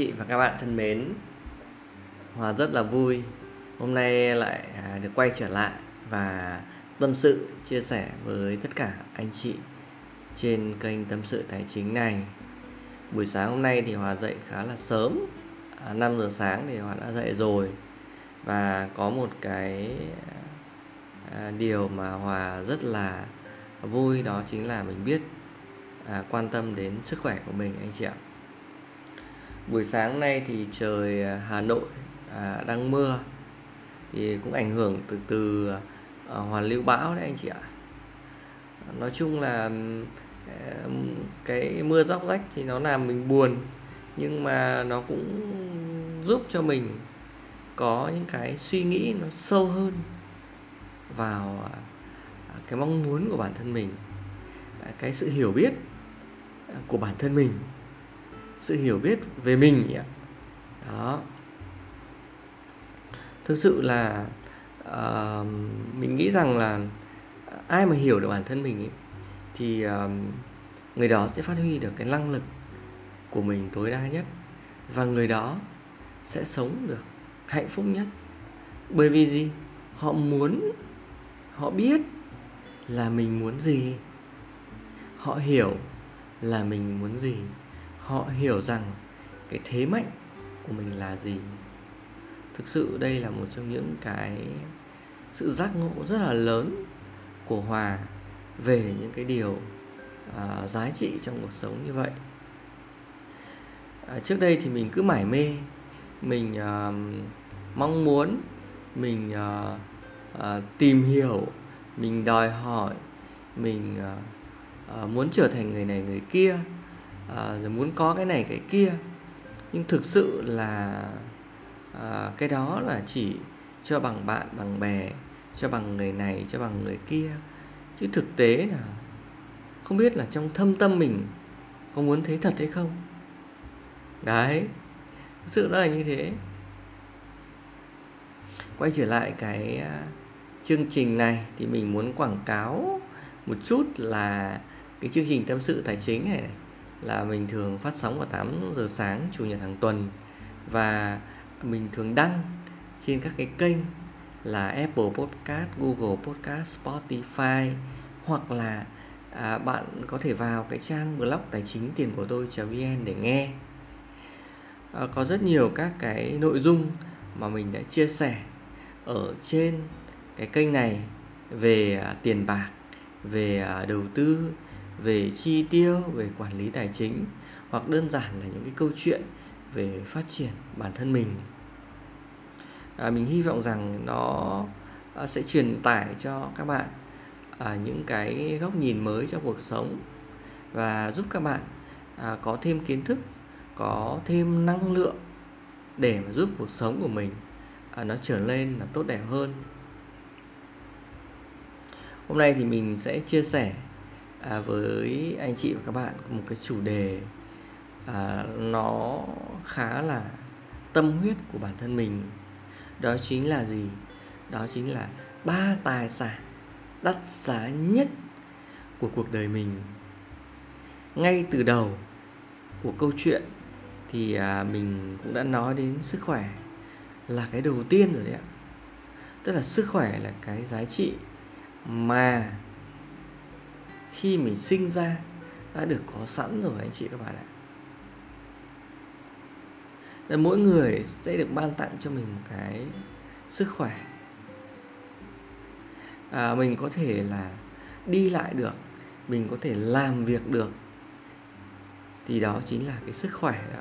chị và các bạn thân mến. Hòa rất là vui Hôm nay lại à, được quay trở lại và tâm sự chia sẻ với tất cả anh chị trên kênh tâm sự tài chính này. Buổi sáng hôm nay thì Hòa dậy khá là sớm à, 5 giờ sáng thì Hòa đã dậy rồi. Và có một cái à, điều mà Hòa rất là vui đó chính là mình biết à, quan tâm đến sức khỏe của mình anh chị ạ buổi sáng nay thì trời à, Hà Nội à, đang mưa. Thì cũng ảnh hưởng từ từ à, hoàn lưu bão đấy anh chị ạ. Nói chung là cái mưa róc rách thì nó làm mình buồn nhưng mà nó cũng giúp cho mình có những cái suy nghĩ nó sâu hơn vào à, à, cái mong muốn của bản thân mình cái sự hiểu biết của bản thân mình sự hiểu biết về mình nhỉ? Đó. Thực sự là uh, mình nghĩ rằng là ai mà hiểu được bản thân mình ấy, thì uh, người đó sẽ phát huy được cái năng lực của mình tối đa nhất và người đó sẽ sống được hạnh phúc nhất. Bởi vì gì? Họ muốn họ biết là mình muốn gì. Họ hiểu là mình muốn gì họ hiểu rằng cái thế mạnh của mình là gì. Thực sự đây là một trong những cái sự giác ngộ rất là lớn của hòa về những cái điều uh, giá trị trong cuộc sống như vậy. À, trước đây thì mình cứ mải mê mình uh, mong muốn mình uh, uh, tìm hiểu mình đòi hỏi mình uh, uh, muốn trở thành người này người kia à, rồi muốn có cái này cái kia. Nhưng thực sự là à, cái đó là chỉ cho bằng bạn bằng bè cho bằng người này cho bằng người kia. Chứ thực tế là không biết là trong thâm tâm mình có muốn thế thật hay không. Đấy thực sự nó là như thế. Quay trở lại cái ờ, chương trình này thì mình muốn quảng cáo một chút là cái chương trình tâm sự tài chính này, này là mình thường phát sóng vào 8 giờ sáng chủ nhật hàng tuần. Và mình thường đăng trên các cái kênh là Apple Podcast, Google Podcast, Spotify hoặc là à, bạn có thể vào cái trang blog tài chính tiền của tôi vn để nghe. À, có rất nhiều các cái nội dung mà mình đã chia sẻ ở trên cái kênh này về à, tiền bạc về à, đầu tư về chi tiêu về quản lý tài chính hoặc đơn giản là những cái câu chuyện về phát triển bản thân mình. À, mình hy vọng rằng nó à, sẽ truyền tải cho các bạn à, những cái góc nhìn mới trong cuộc sống và giúp các bạn à, có thêm kiến thức có thêm năng lượng để mà giúp cuộc sống của mình à, nó trở lên là tốt đẹp hơn. Hôm nay thì mình sẽ chia sẻ à, với anh chị và các bạn một cái chủ đề à, nó khá là tâm huyết của bản thân mình. Đó chính là gì? Đó chính là ba tài sản đắt giá nhất của cuộc đời mình. Ngay từ đầu của câu chuyện thì à, mình cũng đã nói đến sức khỏe là cái đầu tiên rồi đấy ạ. Tức là sức khỏe là cái giá trị mà khi mình sinh ra đã được có sẵn rồi anh chị các bạn ạ. Là mỗi người sẽ được ban tặng cho mình một cái sức khỏe. À, mình có thể là đi lại được mình có thể làm việc được. Thì đó chính là cái sức khỏe đó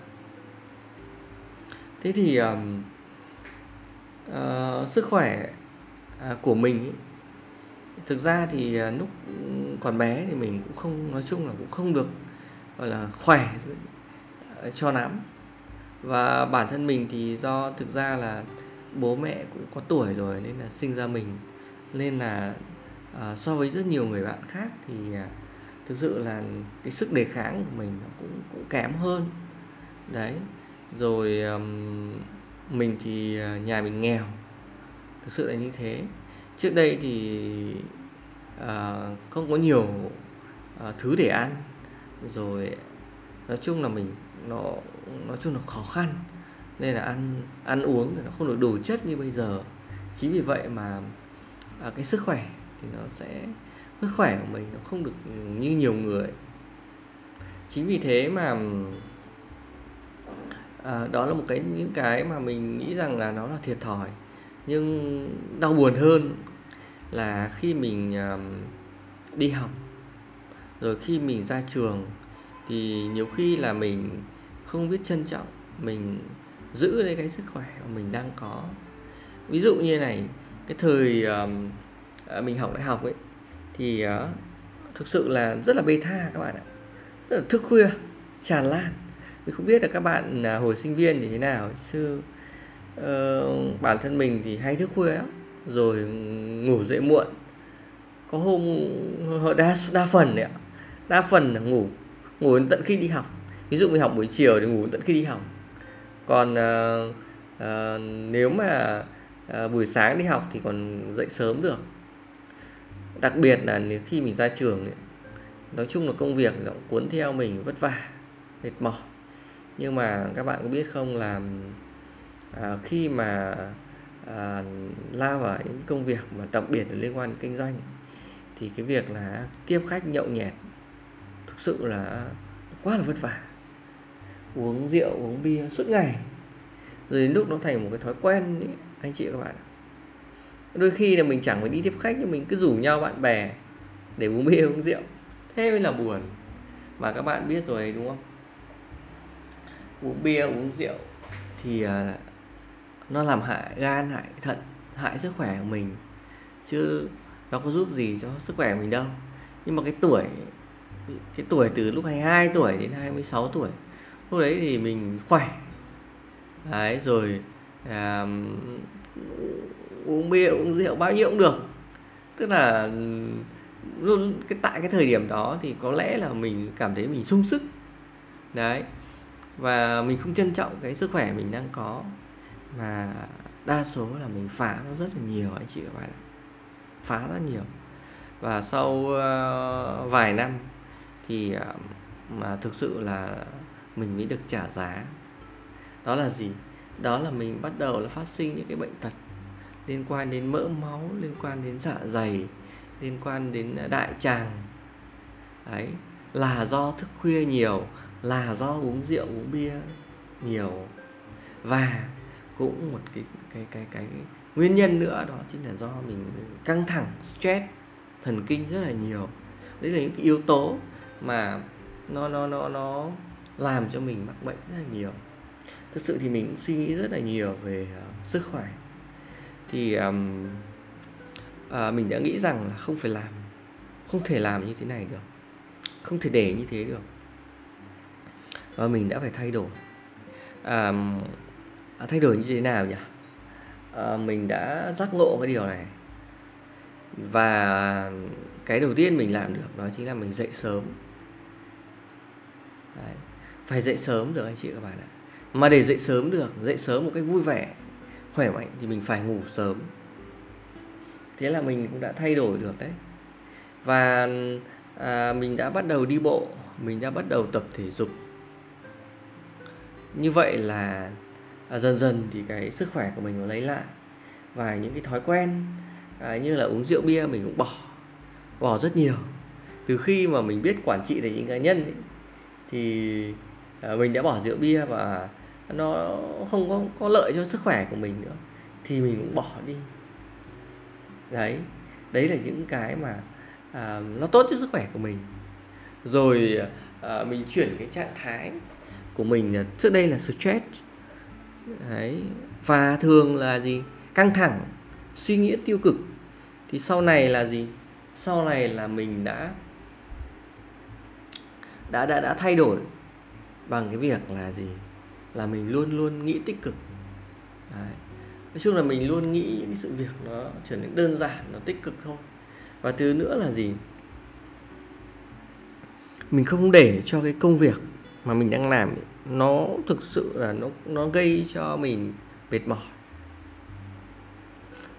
thế thì um, uh, sức khỏe uh, của mình ấy, thực ra thì à, lúc ừ, còn bé thì mình cũng không nói chung là cũng không được gọi là khỏe à, cho lắm. Và bản thân mình thì do thực ra là bố mẹ cũng có tuổi rồi nên là sinh ra mình. Nên là à, so với rất nhiều người bạn khác thì à, thực sự là cái sức đề kháng của mình nó cũng cũng kém hơn. Đấy rồi um, mình thì à, nhà mình nghèo. Thực sự là như thế trước đây thì uh, không có nhiều uh, thứ để ăn. Rồi nói chung là mình nó nói chung là khó khăn. Nên là ăn ăn uống thì nó không được đủ chất như bây giờ. Chính vì vậy mà à, cái sức khỏe thì nó sẽ sức khỏe của mình nó không được như nhiều người. Chính vì thế mà à, đó là một cái những cái mà mình nghĩ rằng là nó là thiệt thòi. Nhưng đau buồn hơn là khi mình đi học rồi khi mình ra trường thì nhiều khi là mình không biết trân trọng mình giữ lấy cái sức khỏe mà mình đang có. Ví dụ như này cái thời uh, mình học đại học ấy thì uh, thực sự là rất là bê tha các bạn ạ. Rất là thức khuya tràn lan. Mình không biết là các bạn uh, hồi sinh viên thì thế nào chứ uh, bản thân mình thì hay thức khuya lắm rồi ngủ dậy muộn. Có hôm đa đa phần đấy ạ. Đa phần là ngủ ngủ đến tận khi đi học. Ví dụ mình học buổi chiều thì ngủ đến tận khi đi học. Còn uh, uh, nếu mà uh, buổi sáng đi học thì còn dậy sớm được. Đặc biệt là nếu khi mình ra trường ấy, nói chung là công việc nó cuốn theo mình vất vả mệt mỏi. Nhưng mà các bạn có biết không là à, khi mà à, lao vào những công việc mà đặc biệt là liên quan đến kinh doanh thì cái việc là tiếp khách nhậu nhẹt thực sự là quá là vất vả. Uống rượu uống bia suốt ngày rồi đến lúc nó thành một cái thói quen ý, anh chị và các bạn đôi khi là mình chẳng phải đi tiếp khách nhưng mình cứ rủ nhau bạn bè để uống bia uống rượu. Thế mới là buồn. Mà các bạn biết rồi đúng không? Uống bia uống rượu thì à, nó làm hại gan hại thận hại sức khỏe của mình. Chứ nó có giúp gì cho sức khỏe của mình đâu. Nhưng mà cái tuổi cái tuổi từ lúc 22 tuổi đến 26 tuổi lúc đấy thì mình khỏe. Đấy rồi à, uống bia uống rượu bao nhiêu cũng được. Tức là luôn cái tại cái thời điểm đó thì có lẽ là mình cảm thấy mình sung sức. Đấy và mình không trân trọng cái sức khỏe mình đang có mà đa số là mình phá nó rất là nhiều anh chị các bạn ạ. Phá rất nhiều. Và sau uh, vài năm thì uh, mà thực sự là mình mới được trả giá. Đó là gì? Đó là mình bắt đầu là phát sinh những cái bệnh tật liên quan đến mỡ máu liên quan đến dạ dày liên quan đến đại tràng. Đấy là do thức khuya nhiều là do uống rượu uống bia nhiều. Và cũng một cái cái cái cái nguyên nhân nữa đó chính là do mình căng thẳng stress thần kinh rất là nhiều. Đấy là những cái yếu tố mà nó nó nó nó làm cho mình mắc bệnh rất là nhiều. Thực sự thì mình cũng suy nghĩ rất là nhiều về uh, sức khỏe. Thì um, uh, mình đã nghĩ rằng là không phải làm không thể làm như thế này được không thể để như thế được. Và mình đã phải thay đổi. Um, À, thay đổi như thế nào nhỉ? À, mình đã giác ngộ cái điều này. Và cái đầu tiên mình làm được đó chính là mình dậy sớm. Đấy. phải dậy sớm được anh chị các bạn ạ. Mà để dậy sớm được dậy sớm một cách vui vẻ khỏe mạnh thì mình phải ngủ sớm. Thế là mình cũng đã thay đổi được đấy. Và à, mình đã bắt đầu đi bộ mình đã bắt đầu tập thể dục. Như vậy là à, dần dần thì cái sức khỏe của mình nó lấy lại. Và những cái thói quen à, như là uống rượu bia mình cũng bỏ bỏ rất nhiều. Từ khi mà mình biết quản trị tài chính cá nhân ấy, thì à, mình đã bỏ rượu bia và nó không có có lợi cho sức khỏe của mình nữa thì mình cũng bỏ đi. Đấy đấy là những cái mà à, nó tốt cho sức khỏe của mình. Rồi à, mình chuyển cái trạng thái của mình à, trước đây là stress đấy. Và thường là gì? Căng thẳng, suy nghĩ tiêu cực. Thì sau này là gì? Sau này là mình đã đã đã đã thay đổi bằng cái việc là gì? Là mình luôn luôn nghĩ tích cực. Đấy. nói chung là mình luôn nghĩ những cái sự việc nó trở nên đơn giản, nó tích cực thôi. Và thứ nữa là gì? Mình không để cho cái công việc mà mình đang làm nó thực sự là nó nó gây cho mình mệt mỏi.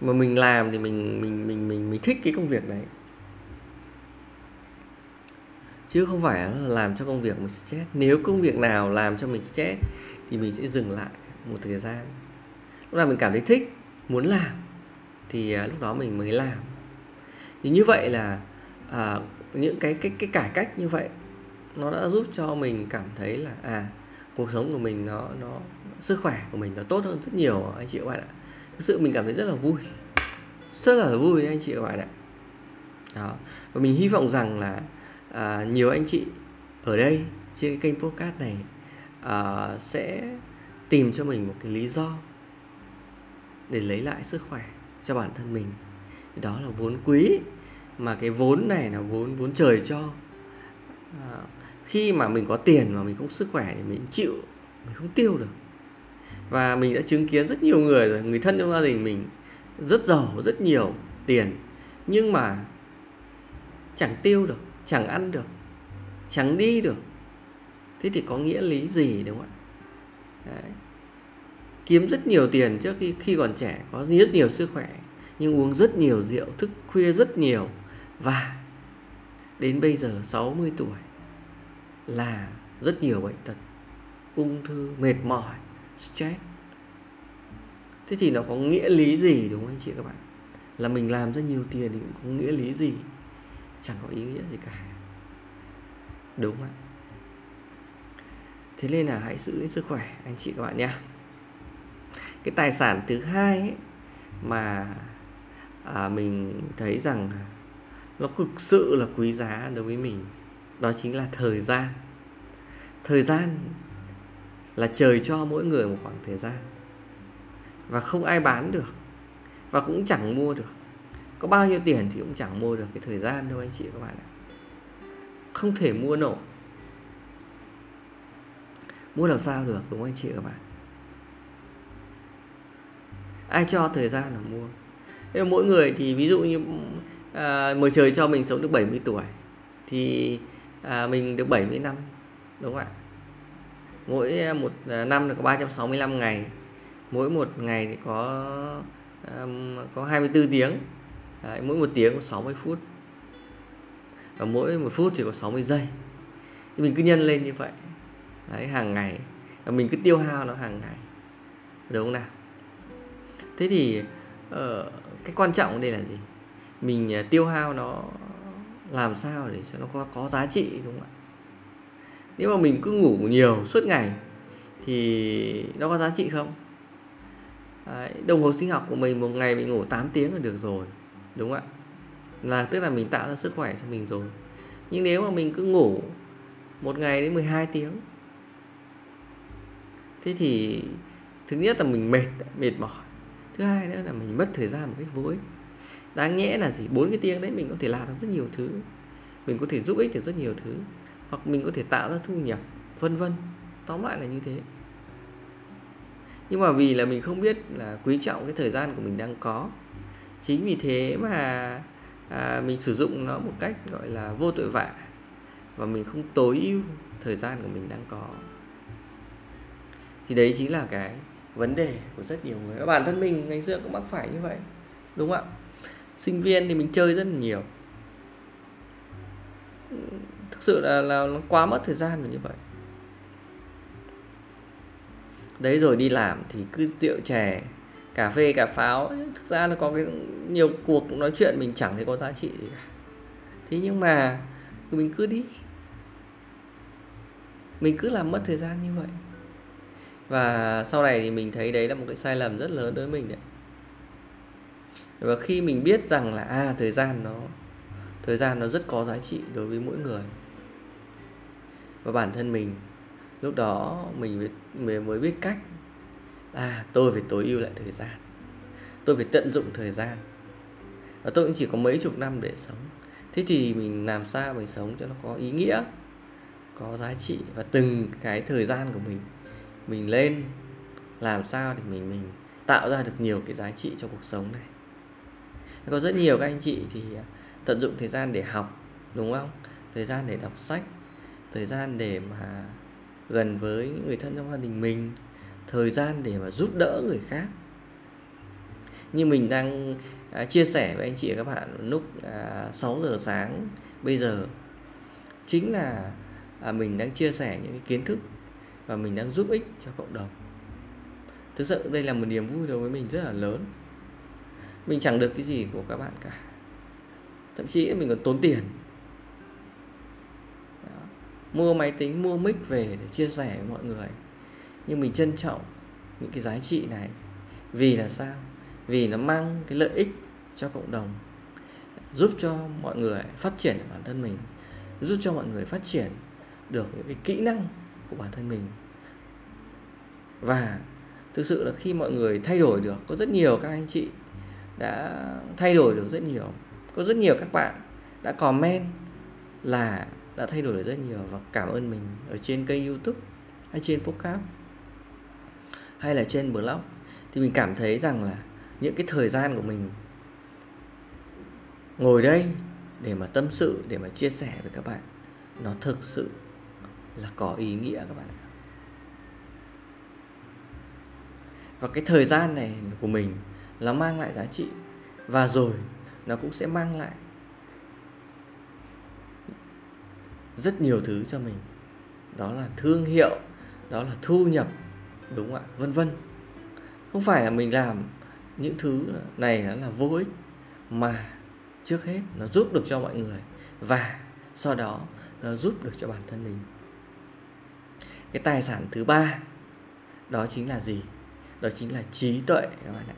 Mà mình làm thì mình mình mình mình mình thích cái công việc đấy. Chứ không phải là làm cho công việc mình stress nếu công việc nào làm cho mình stress thì mình sẽ dừng lại một thời gian. Lúc nào mình cảm thấy thích muốn làm thì à, lúc đó mình mới làm. Thì như vậy là à, những cái cái cái cải cách như vậy nó đã giúp cho mình cảm thấy là à cuộc sống của mình nó nó sức khỏe của mình nó tốt hơn rất nhiều anh chị các bạn ạ. Thực sự mình cảm thấy rất là vui. Rất là vui anh chị các bạn ạ. Đó. Và mình hy vọng rằng là à, nhiều anh chị ở đây trên cái kênh podcast này à, sẽ tìm cho mình một cái lý do để lấy lại sức khỏe cho bản thân mình. Đó là vốn quý mà cái vốn này là vốn vốn trời cho. À, khi mà mình có tiền mà mình không sức khỏe thì mình chịu, mình không tiêu được. Và mình đã chứng kiến rất nhiều người rồi, người thân trong gia đình mình rất giàu, rất nhiều tiền, nhưng mà chẳng tiêu được, chẳng ăn được, chẳng đi được. Thế thì có nghĩa lý gì đúng không ạ? Đấy. kiếm rất nhiều tiền trước khi khi còn trẻ, có rất nhiều sức khỏe, nhưng uống rất nhiều rượu, thức khuya rất nhiều và đến bây giờ 60 tuổi là rất nhiều bệnh tật ung thư mệt mỏi stress. Thế thì nó có nghĩa lý gì đúng không anh chị các bạn? Là mình làm rất nhiều tiền thì cũng có nghĩa lý gì? Chẳng có ý nghĩa gì cả. Đúng không ạ? Thế nên là hãy giữ sức khỏe anh chị các bạn nhé. Cái tài sản thứ hai ấy, mà à, mình thấy rằng nó cực sự là quý giá đối với mình đó chính là thời gian. Thời gian là trời cho mỗi người một khoảng thời gian. Và không ai bán được. Và cũng chẳng mua được. Có bao nhiêu tiền thì cũng chẳng mua được cái thời gian đâu anh chị các bạn ạ. Không thể mua nổi. Mua làm sao được đúng không anh chị các bạn? Ai cho thời gian là mua? Nhưng mỗi người thì ví dụ như à, mời trời cho mình sống được 70 tuổi thì à, mình được 70 năm đúng không ạ? Mỗi à, một à, năm là có 365 ngày. Mỗi một ngày thì có um, có 24 tiếng. Đấy, mỗi một tiếng có 60 phút. Và mỗi một phút thì có 60 giây. Thì mình cứ nhân lên như vậy. Đấy hàng ngày. Và mình cứ tiêu hao nó hàng ngày. Đúng không nào? Thế thì uh, cái quan trọng đây là gì? Mình uh, tiêu hao nó làm sao để cho nó có, có giá trị đúng không ạ? Nếu mà mình cứ ngủ nhiều suốt ngày thì nó có giá trị không? Đấy, đồng hồ sinh học của mình một ngày mình ngủ 8 tiếng là được rồi đúng không ạ? Là tức là mình tạo ra sức khỏe cho mình rồi. Nhưng nếu mà mình cứ ngủ một ngày đến 12 tiếng thế thì thứ nhất là mình mệt mệt mỏi. Thứ hai nữa là mình mất thời gian một cách vô ích đáng nhẽ là gì bốn cái tiếng đấy mình có thể làm được rất nhiều thứ. Mình có thể giúp ích được rất nhiều thứ. Hoặc mình có thể tạo ra thu nhập vân vân. Tóm lại là như thế. Nhưng mà vì là mình không biết là quý trọng cái thời gian của mình đang có. Chính vì thế mà à, mình sử dụng nó một cách gọi là vô tội vạ. Và mình không tối ưu thời gian của mình đang có. Thì đấy chính là cái vấn đề của rất nhiều người. Bản thân mình ngày xưa cũng mắc phải như vậy. Đúng không ạ? Sinh viên thì mình chơi rất là nhiều. Thực sự là, là nó quá mất thời gian như vậy. Đấy rồi đi làm thì cứ rượu chè cà phê cà pháo. Thực ra nó có cái nhiều cuộc nói chuyện mình chẳng thấy có giá trị gì cả. Thế nhưng mà mình cứ đi. Mình cứ làm mất thời gian như vậy. Và sau này thì mình thấy đấy là một cái sai lầm rất lớn đối với mình đấy và khi mình biết rằng là à thời gian nó thời gian nó rất có giá trị đối với mỗi người. Và bản thân mình lúc đó mình mới, mới biết cách à tôi phải tối ưu lại thời gian. Tôi phải tận dụng thời gian. Và tôi cũng chỉ có mấy chục năm để sống. Thế thì mình làm sao mình sống cho nó có ý nghĩa có giá trị và từng cái thời gian của mình mình lên làm sao để mình mình tạo ra được nhiều cái giá trị cho cuộc sống này có rất nhiều các anh chị thì à, tận dụng thời gian để học đúng không? Thời gian để đọc sách thời gian để mà gần với những người thân trong gia đình mình thời gian để mà giúp đỡ người khác. Như mình đang à, chia sẻ với anh chị và các bạn lúc à, 6 giờ sáng bây giờ chính là à, mình đang chia sẻ những cái kiến thức và mình đang giúp ích cho cộng đồng. Thực sự đây là một niềm vui đối với mình rất là lớn mình chẳng được cái gì của các bạn cả. Thậm chí mình còn tốn tiền. Đó. mua máy tính, mua mic về để chia sẻ với mọi người. Nhưng mình trân trọng những cái giá trị này. Vì là sao? Vì nó mang cái lợi ích cho cộng đồng, giúp cho mọi người phát triển bản thân mình, giúp cho mọi người phát triển được những cái kỹ năng của bản thân mình. Và thực sự là khi mọi người thay đổi được, có rất nhiều các anh chị đã thay đổi được rất nhiều. Có rất nhiều các bạn đã comment là đã thay đổi được rất nhiều và cảm ơn mình ở trên kênh youtube hay trên podcast hay là trên blog. Thì mình cảm thấy rằng là những cái thời gian của mình ngồi đây để mà tâm sự, để mà chia sẻ với các bạn, nó thực sự là có ý nghĩa các bạn ạ. Và cái thời gian này của mình nó mang lại giá trị. Và rồi, nó cũng sẽ mang lại rất nhiều thứ cho mình. Đó là thương hiệu, đó là thu nhập, đúng không ạ? Vân vân. Không phải là mình làm những thứ này nó là vô ích, mà trước hết nó giúp được cho mọi người và sau đó nó giúp được cho bản thân mình. Cái tài sản thứ ba, đó chính là gì? Đó chính là trí tuệ, các bạn ạ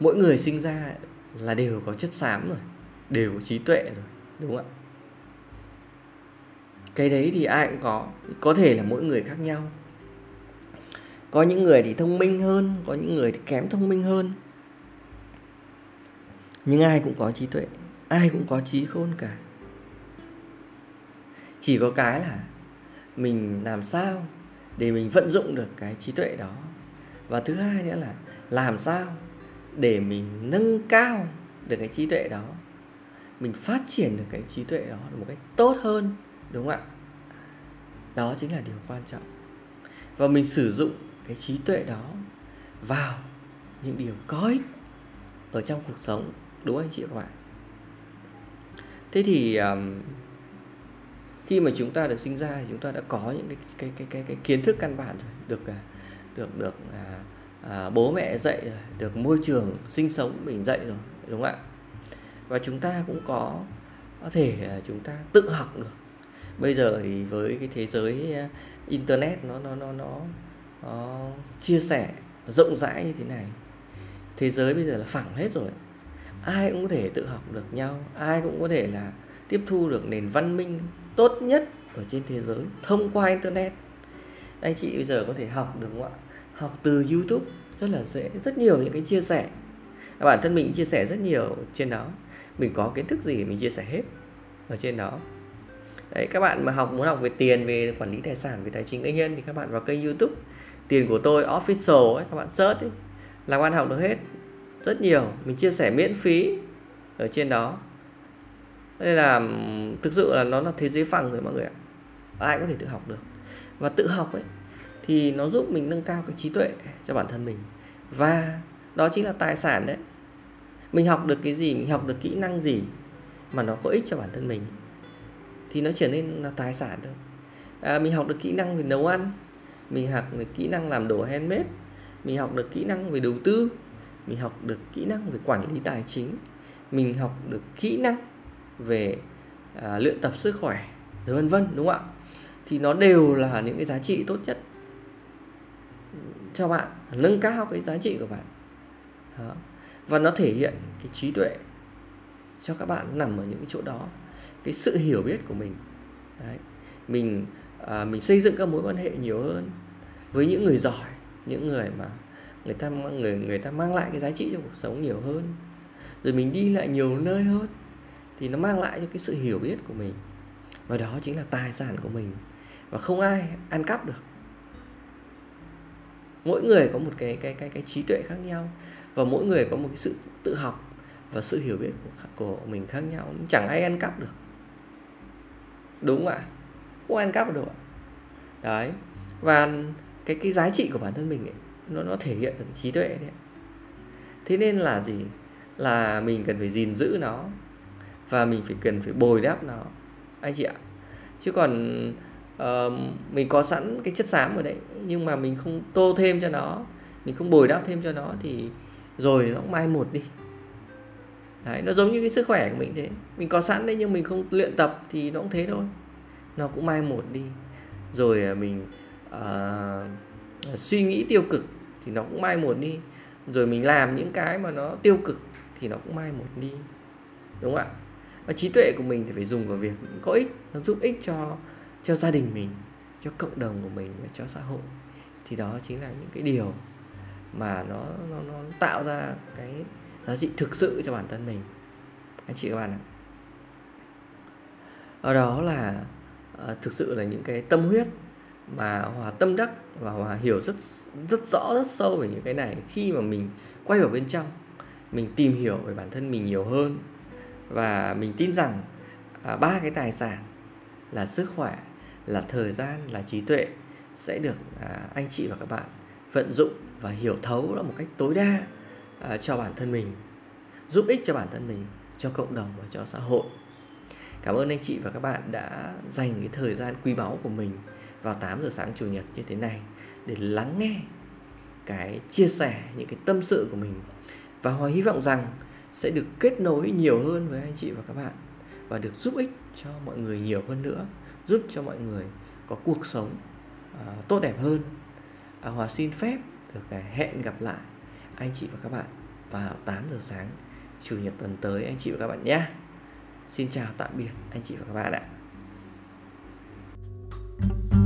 mỗi người sinh ra là đều có chất xám rồi, đều có trí tuệ rồi, đúng không ạ? Cái đấy thì ai cũng có có thể là mỗi người khác nhau. Có những người thì thông minh hơn, có những người thì kém thông minh hơn. Nhưng ai cũng có trí tuệ, ai cũng có trí khôn cả. Chỉ có cái là mình làm sao để mình vận dụng được cái trí tuệ đó. Và thứ hai nữa là làm sao để mình nâng cao được cái trí tuệ đó mình phát triển được cái trí tuệ đó một cách tốt hơn đúng không ạ? Đó chính là điều quan trọng. Và mình sử dụng cái trí tuệ đó vào những điều có ích ở trong cuộc sống đúng không anh chị và các bạn? Thế thì um, khi mà chúng ta được sinh ra thì chúng ta đã có những cái cái cái cái, cái kiến thức căn bản rồi được à, được được uh, à, bố mẹ dạy rồi được môi trường sinh sống mình dạy rồi đúng không ạ? Và chúng ta cũng có có thể là chúng ta tự học được. Bây giờ thì với cái thế giới à, internet nó nó nó nó, nó chia sẻ rộng rãi như thế này thế giới bây giờ là phẳng hết rồi. Ai cũng có thể tự học được nhau ai cũng có thể là tiếp thu được nền văn minh tốt nhất ở trên thế giới thông qua internet. Anh chị bây giờ có thể học được không ạ? Học từ youtube rất là dễ, rất nhiều những cái chia sẻ. Bản thân mình chia sẻ rất nhiều trên đó. Mình có kiến thức gì mình chia sẻ hết ở trên đó. Đấy, các bạn mà học, muốn học về tiền, về quản lý tài sản, về tài chính cá nhân thì các bạn vào kênh youtube. Tiền của tôi official ấy, các bạn search ấy, là bạn học được hết. Rất nhiều, mình chia sẻ miễn phí ở trên đó. Đây là, thực sự là nó là thế giới phẳng rồi mọi người ạ. Ai có thể tự học được? Và tự học ấy thì nó giúp mình nâng cao cái trí tuệ cho bản thân mình. Và đó chính là tài sản đấy. Mình học được cái gì mình học được kỹ năng gì mà nó có ích cho bản thân mình thì nó trở nên là tài sản thôi. À, mình học được kỹ năng về nấu ăn mình học được kỹ năng làm đồ handmade mình học được kỹ năng về đầu tư mình học được kỹ năng về quản lý tài chính mình học được kỹ năng về à, luyện tập sức khỏe rồi vân vân đúng không ạ? Thì nó đều là những cái giá trị tốt nhất cho bạn nâng cao cái giá trị của bạn. Đó. và nó thể hiện cái trí tuệ cho các bạn nằm ở những cái chỗ đó cái sự hiểu biết của mình. Đấy. mình à, mình xây dựng các mối quan hệ nhiều hơn với những người giỏi những người mà người ta người người ta mang lại cái giá trị cho cuộc sống nhiều hơn. Rồi mình đi lại nhiều nơi hơn thì nó mang lại cho cái sự hiểu biết của mình. Và đó chính là tài sản của mình. Và không ai ăn cắp được mỗi người có một cái cái cái cái trí tuệ khác nhau và mỗi người có một cái sự tự học và sự hiểu biết của, của mình khác nhau. Chẳng ai ăn cắp được. Đúng không ạ? Không ăn cắp được đấy. Và cái cái giá trị của bản thân mình ấy, nó nó thể hiện được trí tuệ đấy thế nên là gì? Là mình cần phải gìn giữ nó và mình phải cần phải bồi đắp nó. Anh chị ạ. Chứ còn uh, mình có sẵn cái chất xám ở đấy nhưng mà mình không tô thêm cho nó mình không bồi đắp thêm cho nó thì rồi nó cũng mai một đi. Đấy, nó giống như cái sức khỏe của mình thế. Mình có sẵn đấy nhưng mình không luyện tập thì nó cũng thế thôi. Nó cũng mai một đi. Rồi à, mình uh, suy nghĩ tiêu cực thì nó cũng mai một đi. Rồi mình làm những cái mà nó tiêu cực thì nó cũng mai một đi. Đúng không ạ? Và trí tuệ của mình thì phải dùng vào việc có ích nó giúp ích cho cho gia đình mình cho cộng đồng của mình và cho xã hội. Thì đó chính là những cái điều mà nó nó, nó tạo ra cái giá trị thực sự cho bản thân mình. Anh chị các bạn ạ. Ở đó là uh, thực sự là những cái tâm huyết mà hòa tâm đắc và hòa hiểu rất rất rõ rất sâu về những cái này. Khi mà mình quay vào bên trong mình tìm hiểu về bản thân mình nhiều hơn và mình tin rằng à, ba cái tài sản là sức khỏe là thời gian là trí tuệ sẽ được à, anh chị và các bạn vận dụng và hiểu thấu nó một cách tối đa à, cho bản thân mình giúp ích cho bản thân mình cho cộng đồng và cho xã hội. Cảm ơn anh chị và các bạn đã dành cái thời gian quý báu của mình vào 8 giờ sáng chủ nhật như thế này để lắng nghe cái chia sẻ những cái tâm sự của mình. Và Hòa hy vọng rằng sẽ được kết nối nhiều hơn với anh chị và các bạn và được giúp ích cho mọi người nhiều hơn nữa giúp cho mọi người có cuộc sống à, tốt đẹp hơn. À, hòa xin phép được à, hẹn gặp lại anh chị và các bạn vào 8 giờ sáng chủ nhật tuần tới anh chị và các bạn nhé. Xin chào tạm biệt anh chị và các bạn ạ. thank you